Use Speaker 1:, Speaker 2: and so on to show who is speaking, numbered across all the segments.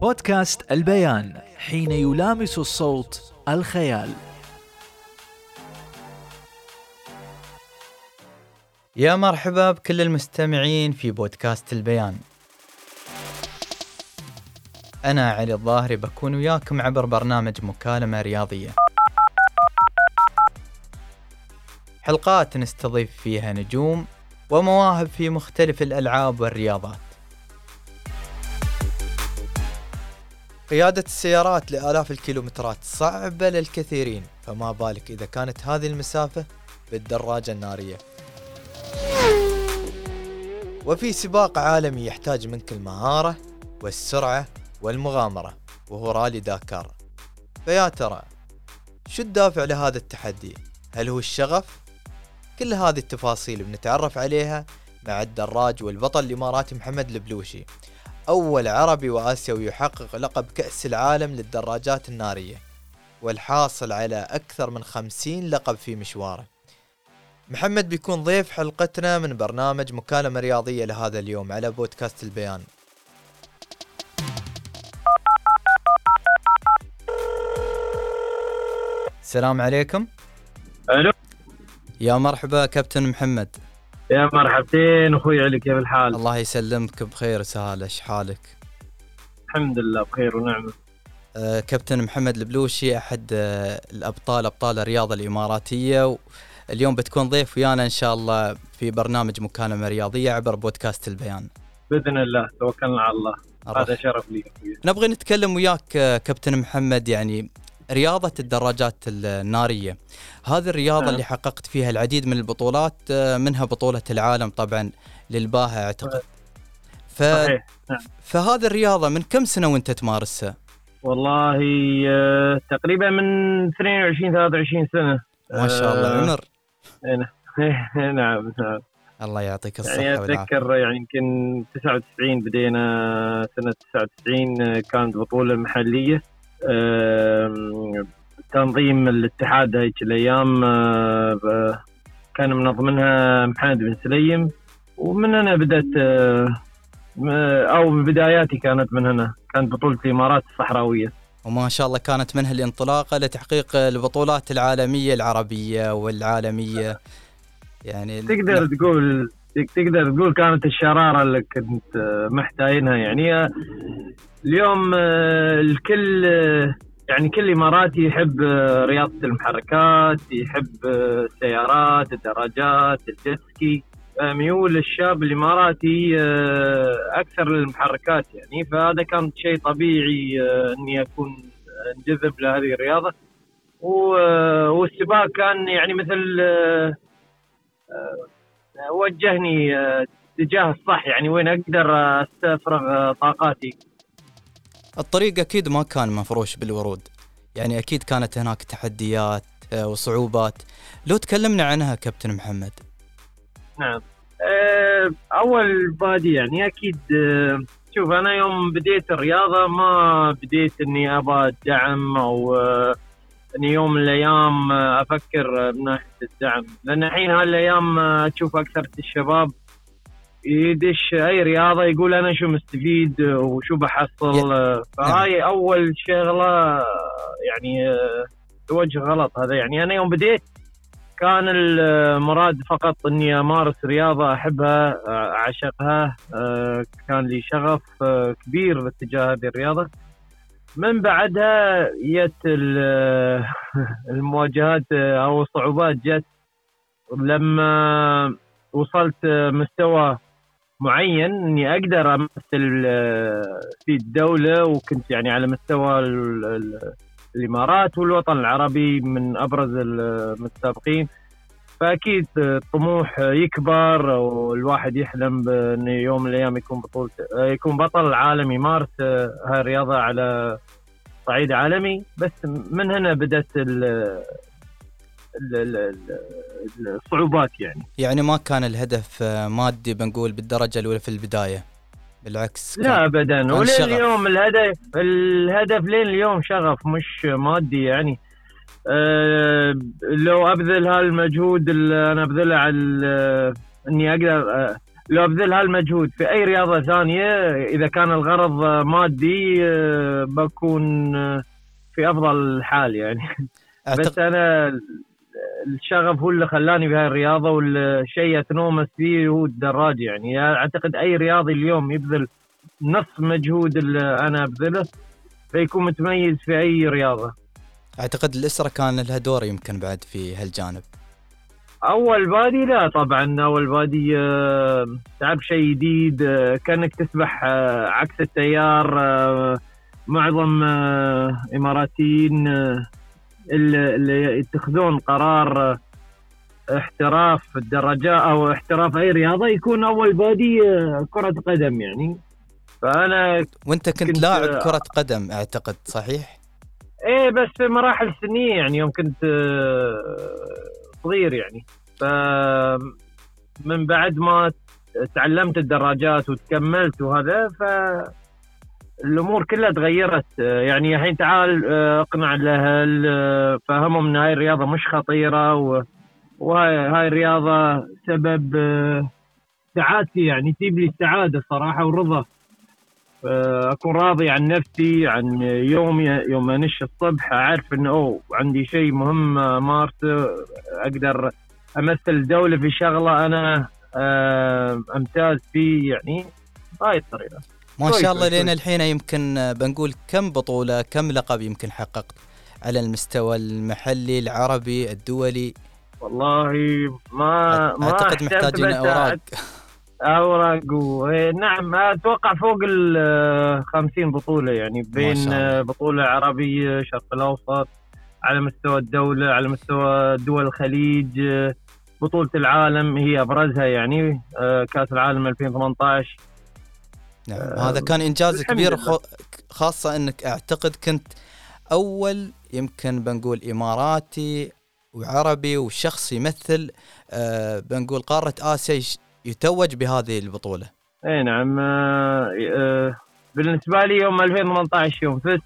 Speaker 1: بودكاست البيان حين يلامس الصوت الخيال.
Speaker 2: يا مرحبا بكل المستمعين في بودكاست البيان. أنا علي الظاهري بكون وياكم عبر برنامج مكالمة رياضية. حلقات نستضيف فيها نجوم ومواهب في مختلف الألعاب والرياضات. قيادة السيارات لآلاف الكيلومترات صعبة للكثيرين فما بالك إذا كانت هذه المسافة بالدراجة النارية وفي سباق عالمي يحتاج منك المهارة والسرعة والمغامرة وهو رالي داكار فيا ترى شو الدافع لهذا التحدي؟ هل هو الشغف؟ كل هذه التفاصيل بنتعرف عليها مع الدراج والبطل الإماراتي محمد البلوشي أول عربي وآسيوي يحقق لقب كأس العالم للدراجات النارية والحاصل على أكثر من خمسين لقب في مشواره. محمد بيكون ضيف حلقتنا من برنامج مكالمة رياضية لهذا اليوم على بودكاست البيان. السلام عليكم.
Speaker 3: ألو.
Speaker 2: يا مرحبا كابتن محمد.
Speaker 3: يا مرحبتين أخوي علي كيف الحال؟
Speaker 2: الله يسلمك بخير وسهالة إيش حالك؟
Speaker 3: الحمد لله بخير ونعمة.
Speaker 2: آه، كابتن محمد البلوشي أحد آه، الأبطال أبطال الرياضة الإماراتية اليوم بتكون ضيف ويانا إن شاء الله في برنامج مكالمة رياضية عبر بودكاست البيان.
Speaker 3: بإذن الله توكلنا على الله. هذا شرف لي.
Speaker 2: نبغى نتكلم وياك آه، كابتن محمد يعني رياضة الدراجات النارية. هذه الرياضة
Speaker 3: نعم.
Speaker 2: اللي حققت فيها العديد من البطولات آه، منها بطولة العالم طبعا للباهة أعتقد. ف...
Speaker 3: صحيح. نعم.
Speaker 2: فهذه الرياضة من كم سنة وأنت تمارسها؟
Speaker 3: والله آه، تقريبا من 22 23 سنة.
Speaker 2: ما شاء الله
Speaker 3: آه،
Speaker 2: عمر.
Speaker 3: نعم. نعم
Speaker 2: الله يعطيك الصحة
Speaker 3: يعني أتذكر يعني يمكن 99 بدينا سنة 99 آه، كانت بطولة محلية. آم، تنظيم الاتحاد هيك الأيام آه، كان منظمنها محمد بن سليم ومن هنا بدأت آه، أو بداياتي كانت من هنا كانت بطولة الإمارات الصحراوية.
Speaker 2: وما شاء الله كانت منها الانطلاقة لتحقيق البطولات العالمية العربية والعالمية. يعني
Speaker 3: تقدر تقول تقدر تقول كانت الشرارة اللي كنت آه، محتاجينها يعني اليوم آه، الكل آه، يعني كل اماراتي يحب رياضة المحركات يحب السيارات الدراجات الجيتسكي. آه، ميول الشاب الإماراتي آه، أكثر للمحركات يعني. فهذا كان شيء طبيعي إني أكون انجذب لهذه آه، والسباق كان يعني مثل وجهني آه، اتجاه الصح يعني وين أقدر آه، أستفرغ آه، طاقاتي.
Speaker 2: الطريق أكيد ما كان مفروش بالورود. يعني أكيد كانت هناك تحديات وصعوبات. لو تكلمنا عنها كابتن محمد.
Speaker 3: نعم. أول بادي يعني أكيد شوف أنا يوم بديت الرياضة ما بديت إني ابى دعم أو اني يوم من الأيام آه، أفكر آه، من ناحية الدعم. لأن الحين هالايام آه، تشوف أكثر الشباب يدش أي رياضة يقول أنا شو مستفيد وشو بحصل. فهاي أول شغلة يعني توجه غلط هذا. يعني أنا يوم بديت كان المراد فقط إني أمارس رياضة أحبها أعشقها كان لي شغف كبير باتجاه هذه الرياضة. من بعدها جت ال- المواجهات أو الصعوبات جت لما وصلت مستوى معين إني أقدر أمثل آه، في الدولة وكنت يعني على مستوى ال- ال- الإمارات والوطن العربي من أبرز المتسابقين فأكيد الطموح يكبر والواحد يحلم بأن يوم من الأيام يكون بطولة يكون بطل عالمي. يمارس هاي الرياضة على صعيد عالمي بس من هنا بدأت ال ال- ال- ال- الصعوبات يعني.
Speaker 2: يعني ما كان الهدف آه، مادي بنقول بالدرجة الأولى في البداية. بالعكس
Speaker 3: لا ابدا. اليوم الهدف الهدف لين اليوم شغف مش مادي يعني. أه لو أبذل هالمجهود اللي أنا أبذله على ال- إني أقدر أه لو أبذل هالمجهود في أي رياضة ثانية إذا كان الغرض مادي آه، بكون آه، في أفضل حال يعني. بس أنا الشغف هو اللي خلاني بهاي الرياضة والشيء اتنومس فيه هو الدراجه يعني. أعتقد أي رياضي اليوم يبذل نص مجهود اللي أنا أبذله فيكون متميز في أي رياضة.
Speaker 2: أعتقد الإسرة كان لها دور يمكن بعد في هالجانب.
Speaker 3: أول بادي لا طبعا. أول بادي آه، تعرف شيء جديد آه، كأنك تسبح آه، عكس التيار معظم إماراتيين اللي يتخذون قرار احتراف الدراجات أو احتراف أي رياضة يكون أول بادي كرة قدم يعني. فأنا
Speaker 2: وأنت كنت,
Speaker 3: كنت-
Speaker 2: لاعب كرة قدم أعتقد صحيح؟
Speaker 3: إيه بس في مراحل سنية يعني يوم كنت آه، صغير يعني. ف من بعد ما تعلمت الدراجات وتكملت وهذا ف الأمور كلها تغيرت. آه، يعني الحين تعال آه، اقنع الأهل فهمهم إن هاي الرياضة مش خطيرة. وهاي هاي الرياضة سبب سعادتي يعني. تجيب لي السعادة صراحة والرضا أكون راضي عن نفسي عن يومي يوم انش الصبح أعرف انه اوه عندي شيء مهم امارسه أقدر أمثل الدولة في شغلة أنا آه، أمتاز فيه يعني هاي الطريقة.
Speaker 2: ما شاء الله. لين الحين يمكن آه، بنقول كم بطولة كم لقب يمكن حققت على المستوى المحلي العربي الدولي؟
Speaker 3: والله ما ما أعتقد
Speaker 2: محتاجين
Speaker 3: أوراق.
Speaker 2: اوراق.
Speaker 3: إيه، نعم أتوقع فوق ال 50 بطولة يعني بين. آه، بطولة عربية شرق الأوسط على مستوى الدولة على مستوى دول الخليج آه، بطولة العالم هي أبرزها يعني آه، كأس العالم 2018
Speaker 2: نعم وهذا كان
Speaker 3: إنجاز
Speaker 2: كبير. خاصة إنك أعتقد كنت أول يمكن بنقول إماراتي وعربي وشخص يمثل آه بنقول قارة آسيا يتوج بهذه البطولة.
Speaker 3: اي نعم آه، آه، بالنسبة لي يوم 2018 يوم فزت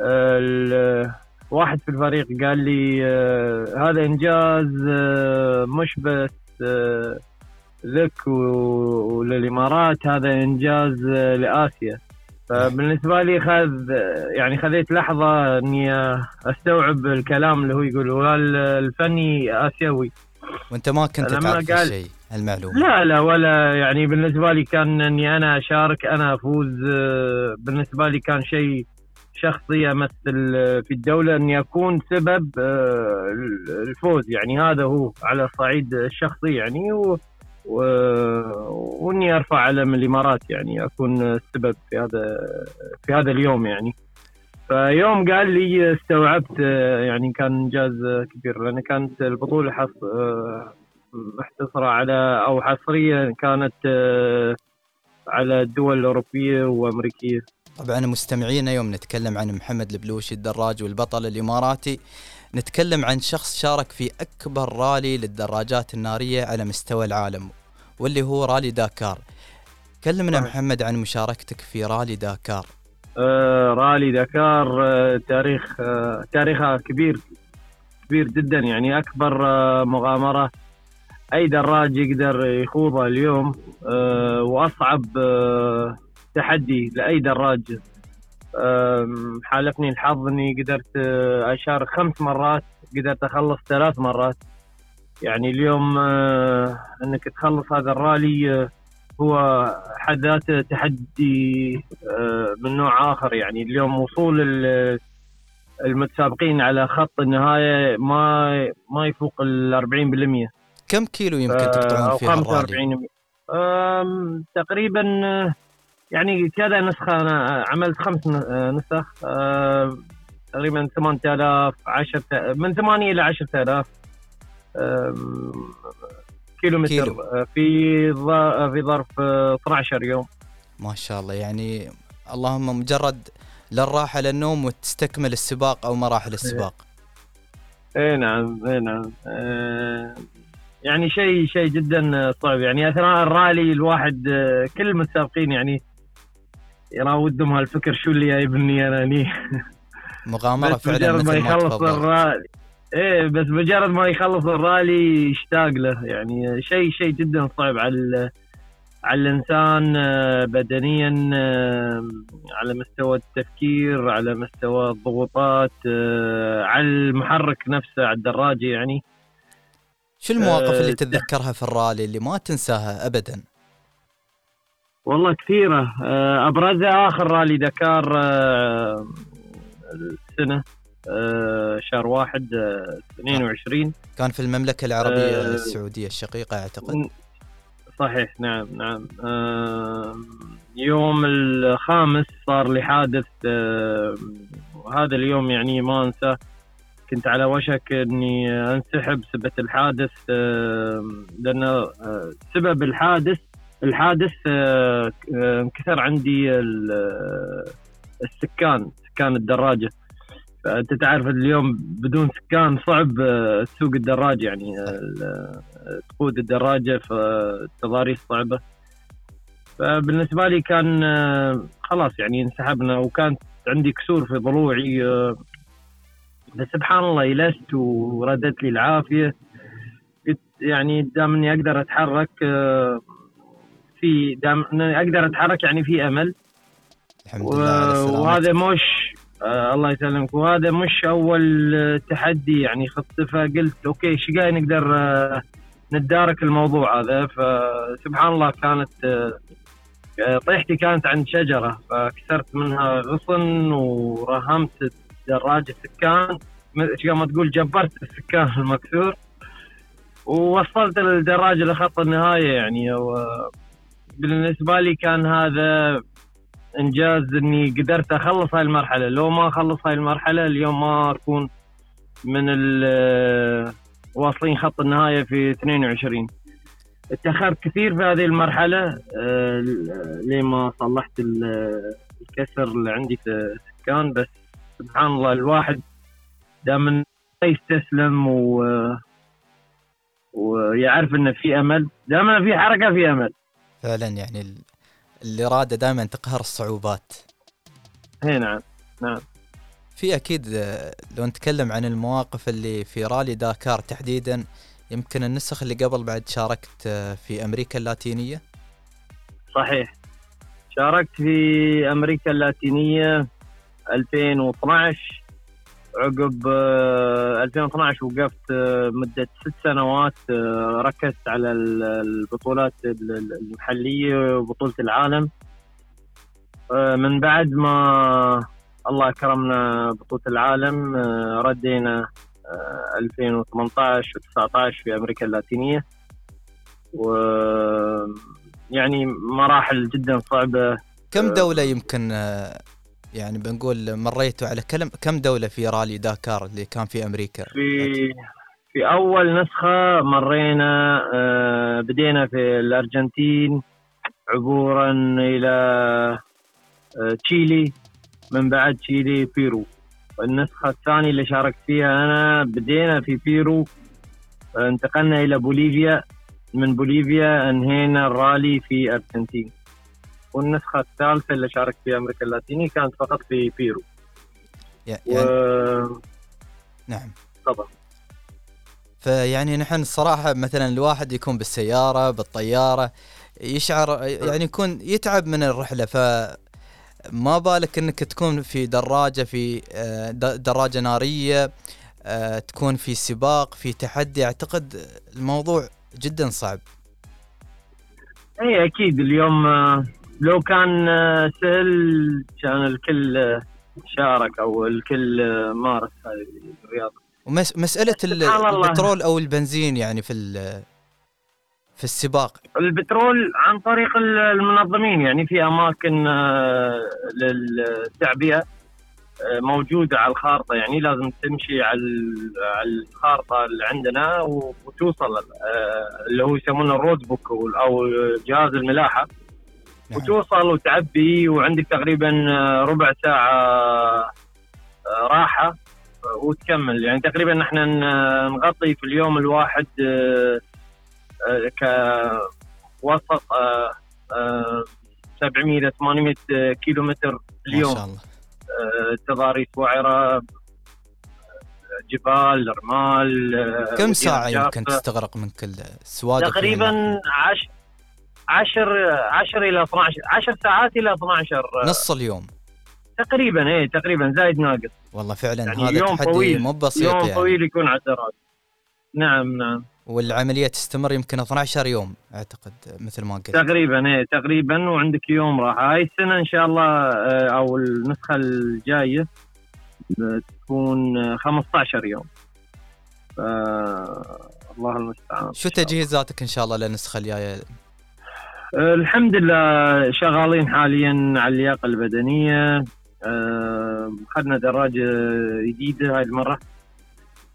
Speaker 3: آه، واحد في الفريق قال لي هذا إنجاز مش بس لك وللإمارات هذا إنجاز لآسيا. فبالنسبة لي خذ يعني خذيت لحظة إني أستوعب الكلام اللي هو يقوله. قال الفني آسيوي.
Speaker 2: وانت ما كنت تعرف
Speaker 3: قال-
Speaker 2: هالشيء هالمعلومة.
Speaker 3: لا لا ولا يعني بالنسبة لي كان إني أنا أشارك أنا أفوز آه، بالنسبة لي كان شيء شخصي أمثل آه، في الدولة إني أكون سبب آه، الفوز. يعني هذا هو على الصعيد الشخصي يعني و و... وإني أرفع علم الإمارات يعني أكون السبب في هذا في هذا اليوم يعني. فيوم قال لي استوعبت آه، يعني كان إنجاز آه، كبير لأن كانت البطولة حص... آه، محتصرة على أو حصريا كانت آه، على الدول الأوروبية وأمريكية.
Speaker 2: طبعا مستمعينا يوم نتكلم عن محمد البلوشي الدراج والبطل الإماراتي. نتكلم عن شخص شارك في أكبر رالي للدراجات النارية على مستوى العالم واللي هو رالي داكار. كلمنا. محمد عن مشاركتك في رالي داكار.
Speaker 3: آه، رالي دكار آه، تاريخ آه، تاريخها كبير كبير جدا يعني أكبر آه، مغامرة أي دراج يقدر يخوضها اليوم آه، آه، تحدي لأي دراج. حالفني الحظ اني قدرت آه، اشارك خمس مرات قدرت أخلص ثلاث مرات. يعني اليوم آه، إنك تخلص هذا الرالي آه، هو حد ذاته تحدي آه، من نوع آخر يعني. اليوم وصول ال- المتسابقين على خط النهاية ما ما يفوق ال 40%
Speaker 2: كم كيلو يمكن
Speaker 3: آه،
Speaker 2: تقطعون فيها الرالي
Speaker 3: 45 آم، تقريبا آه، يعني كذا نسخة. أنا عملت خمس نسخ تقريبا 8000 10 من 8 إلى 10000 آم، كيلو. متر
Speaker 2: كيلو.
Speaker 3: آه، في ظ- في ظرف آه، 12 يوم.
Speaker 2: ما شاء الله يعني اللهم مجرد للراحة للنوم وتستكمل السباق أو مراحل السباق.
Speaker 3: إي نعم إي نعم آه، يعني شيء شيء جدا صعب. يعني أثناء الرالي الواحد آه، كل المتسابقين يعني يراودهم هالفكر شو اللي جايبني أنا هني. مغامرة
Speaker 2: فعلا
Speaker 3: ما
Speaker 2: مثل ما
Speaker 3: يخلص الرالي إيه بس مجرد ما يخلص الرالي يشتاق له. يعني شيء شيء جدا صعب على على الإنسان آه، بدنيا آه، على مستوى التفكير على مستوى الضغوطات آه، على المحرك نفسه على الدراجة يعني.
Speaker 2: شو المواقف اللي تتذكرها في الرالي اللي ما تنساها ابدا؟
Speaker 3: والله كثيرة. أبرزها آخر رالي دكار السنة. شهر واحد آه، 22
Speaker 2: كان في المملكة العربية
Speaker 3: آه،
Speaker 2: السعودية الشقيقة أعتقد.
Speaker 3: صحيح نعم نعم. يوم الخامس صار لي حادث وهذا اليوم يعني ما أنساه. كنت على وشك إني أنسحب سبة الحادث لأن آه، سبب الحادث الحادث آه، آه، انكسر عندي ال- آه، السكان سكان الدراجة. فانت تعرف اليوم بدون سكان صعب آه، تسوق الدراجة يعني آه، تقود الدراجة فالتضاريس صعبة. فبالنسبة لي كان آه، خلاص يعني انسحبنا وكانت عندي كسور في ضلوعي آه، بس سبحان الله يلست وردت لي العافية. قلت يعني دام إني أقدر أتحرك آه، في دام إني أقدر أتحرك يعني في أمل.
Speaker 2: الحمد لله
Speaker 3: وهذا مش آه الله يسلمك. وهذا مش أول تحدي يعني خطته فقلت أوكي إيش قاعد نقدر آه نتدارك الموضوع هذا؟ فسبحان الله كانت آه آه، طيحتي كانت عند شجرة فكسرت منها غصن ورهمت دراجه سكان إيش ما تقول جبرت السكان المكسور. ووصلت الدراجة لخط النهاية يعني. بالنسبة لي كان هذا إنجاز إني قدرت أخلص هاي المرحلة. لو ما أخلص هاي المرحلة اليوم ما أكون من ال- واصلين خط النهاية في 22 اتأخرت كثير في هذه المرحلة آه، لين ما صلحت ال- الكسر اللي عندي في السكان. بس سبحان الله الواحد دائما لا يستسلم و ويعرف إنه في أمل دائما في حركة في أمل.
Speaker 2: فعلا يعني الاراده دائما تقهر الصعوبات.
Speaker 3: هي نعم
Speaker 2: في أكيد آه، لو نتكلم عن المواقف اللي في رالي داكار تحديدا يمكن النسخ اللي قبل بعد شاركت آه، في أمريكا اللاتينية؟
Speaker 3: صحيح. شاركت في أمريكا اللاتينية 2012 عقب آه، 2012 وقفت آه، مدة ست سنوات آه، ركزت على ال- البطولات ال- ال- المحلية وبطولة العالم آه، من بعد ما الله اكرمنا بطولة العالم آه، ردينا آه، 2018 و19 في أمريكا اللاتينية و يعني مراحل جدا صعبة
Speaker 2: كم
Speaker 3: آه.
Speaker 2: دولة يمكن آه، يعني بنقول مريتوا على كلم كم دولة في رالي داكار اللي كان في أمريكا؟
Speaker 3: في في أول نسخة مرينا آه، بدينا في الأرجنتين عبورا إلى آه، تشيلي من بعد تشيلي بيرو. النسخة الثانية اللي شاركت فيها أنا بدينا في بيرو آه، انتقلنا إلى بوليفيا. من بوليفيا انهينا الرالي في أرجنتين. والنسخة الثالثة اللي شاركت فيها أمريكا اللاتينية كانت فقط في بيرو.
Speaker 2: يع-
Speaker 3: و...
Speaker 2: يعني نعم.
Speaker 3: طبعا
Speaker 2: فيعني نحن الصراحة مثلا الواحد يكون بالسيارة بالطيارة يشعر يعني يكون يتعب من الرحلة. ف ما بالك إنك تكون في دراجة في آه، دراجة نارية آه، تكون في سباق في تحدي؟ أعتقد الموضوع جدا صعب.
Speaker 3: اي أكيد اليوم آه، لو كان آه، سهل كان الكل آه، شارك أو الكل آه، مارس هذه
Speaker 2: الرياضة.
Speaker 3: سبحان الله.
Speaker 2: البترول أو البنزين يعني في في السباق.
Speaker 3: البترول عن طريق ال- المنظمين يعني في أماكن للتعبئة موجودة على الخارطة يعني لازم تمشي على على الخارطة اللي عندنا وتوصل اللي هو يسمونه الرود بوك أو جهاز الملاحة.
Speaker 2: نعم.
Speaker 3: وتوصل وتعبي وعندك تقريبا آه، ربع ساعة آه، راحة آه، وتكمل. يعني تقريبا نحن نغطي في اليوم الواحد كوسط 700 إلى 800 كيلو متر
Speaker 2: في
Speaker 3: اليوم.
Speaker 2: ما شاء الله.
Speaker 3: تضاريس وعرة جبال رمال
Speaker 2: كم ساعة يمكن تستغرق من كل سواد
Speaker 3: تقريبا 10 10 10 إلى 12 10 ساعات إلى 12
Speaker 2: نص اليوم.
Speaker 3: تقريبا إيه تقريبا زايد ناقص.
Speaker 2: والله فعلا
Speaker 3: يعني
Speaker 2: هذا
Speaker 3: يوم
Speaker 2: تحدي
Speaker 3: طويل.
Speaker 2: مو بسيط
Speaker 3: يوم
Speaker 2: يعني.
Speaker 3: طويل يكون عشرات. نعم نعم.
Speaker 2: والعملية تستمر يمكن 12 يوم أعتقد مثل ما قلت.
Speaker 3: تقريبا إيه تقريبا وعندك يوم راحه هاي السنة إن شاء الله آه، أو النسخة الجاية بتكون آه، 15 يوم. ف الله المستعان.
Speaker 2: شو تجهيزاتك إن شاء الله للنسخة الجاية؟
Speaker 3: آه، الحمد لله شغالين حاليا على اللياقة البدنية. آه، أخذنا دراجة جديدة هاي المرة.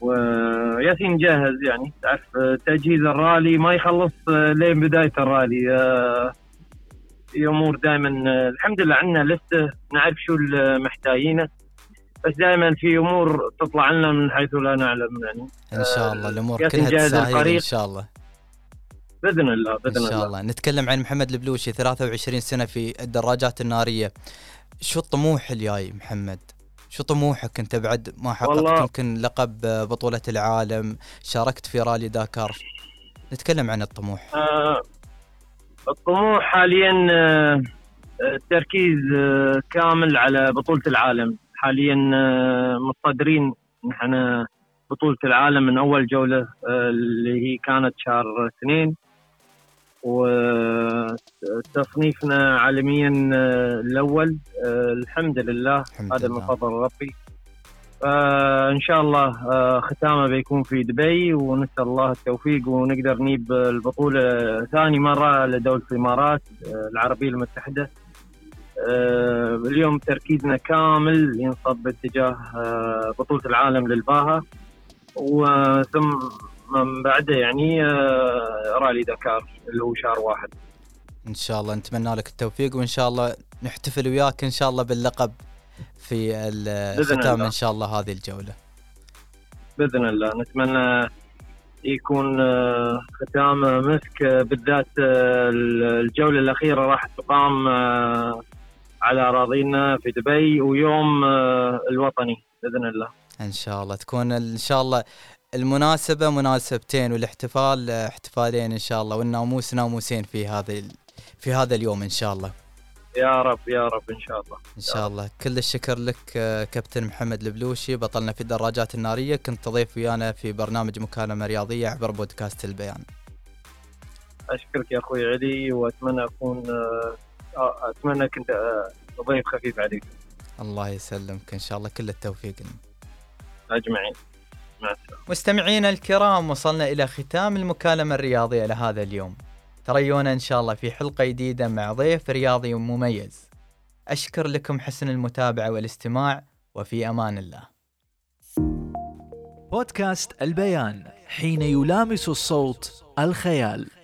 Speaker 3: وياسين جاهز يعني تعرف آه، تجهيز الرالي ما يخلص آه، لين بداية الرالي. آه، في أمور دائما الحمد لله عندنا لستة نعرف شو المحتاجينه بس دائما في أمور تطلع لنا من حيث لا نعلم يعني.
Speaker 2: إن شاء الله
Speaker 3: الأمور
Speaker 2: كلها تسهل
Speaker 3: إن.
Speaker 2: شاء الله.
Speaker 3: بإذن الله بإذن
Speaker 2: إن شاء
Speaker 3: الله.
Speaker 2: الله. نتكلم عن محمد البلوشي 23 سنة في الدراجات النارية. شو الطموح الجاي محمد؟ شو طموحك أنت بعد ما حققت
Speaker 3: والله-
Speaker 2: يمكن لقب بطولة العالم شاركت في رالي داكار نتكلم عن الطموح.
Speaker 3: آه، الطموح حاليا آه، التركيز آه، كامل على بطولة العالم. حاليا آه، مصدرين نحن بطولة العالم من أول جولة اللي هي كانت شهر اثنين. وتصنيفنا عالميا آه، الأول آه، الحمد لله.
Speaker 2: الحمد
Speaker 3: هذا من فضل ربي. ان شاء الله آه ختامه بيكون في دبي ونسأل الله التوفيق ونقدر نجيب البطولة ثاني مرة لدوله الإمارات العربية المتحدة. اليوم تركيزنا كامل ينصب باتجاه بطولة العالم للباها. وثم من بعده يعني آه رالي دكار اللي هو شهر واحد.
Speaker 2: إن شاء الله نتمنى لك التوفيق وإن شاء الله نحتفل وياك إن شاء الله باللقب في الختام. إن شاء الله هذه الجولة.
Speaker 3: بإذن الله. نتمنى يكون آه، ختام مسك آه، بالذات الجولة الأخيرة راح تقام على أراضينا في دبي ويوم الوطني بإذن الله.
Speaker 2: إن شاء الله. تكون إن شاء الله المناسبة مناسبتين والاحتفال احتفالين إن شاء الله والناموس ناموسين في هذا في هذا اليوم إن شاء الله.
Speaker 3: يا رب يا رب إن شاء الله.
Speaker 2: إن شاء الله. كل الشكر لك كابتن محمد البلوشي. بطلنا في الدراجات النارية. كنت تضيف ويانا في برنامج مكالمة رياضية عبر بودكاست البيان.
Speaker 3: أشكرك يا أخوي علي وأتمنى أكون آه، أتمنى كنت آه، ضيف خفيف عليك.
Speaker 2: الله يسلمك إن شاء الله. كل التوفيق.
Speaker 3: أجمعين.
Speaker 2: مستمعينا الكرام وصلنا إلى ختام المكالمة الرياضية لهذا اليوم. تريونا إن شاء الله في حلقة جديدة مع ضيف رياضي مميز. أشكر لكم حسن المتابعة والاستماع وفي أمان الله.
Speaker 1: بودكاست البيان حين يلامس الصوت الخيال.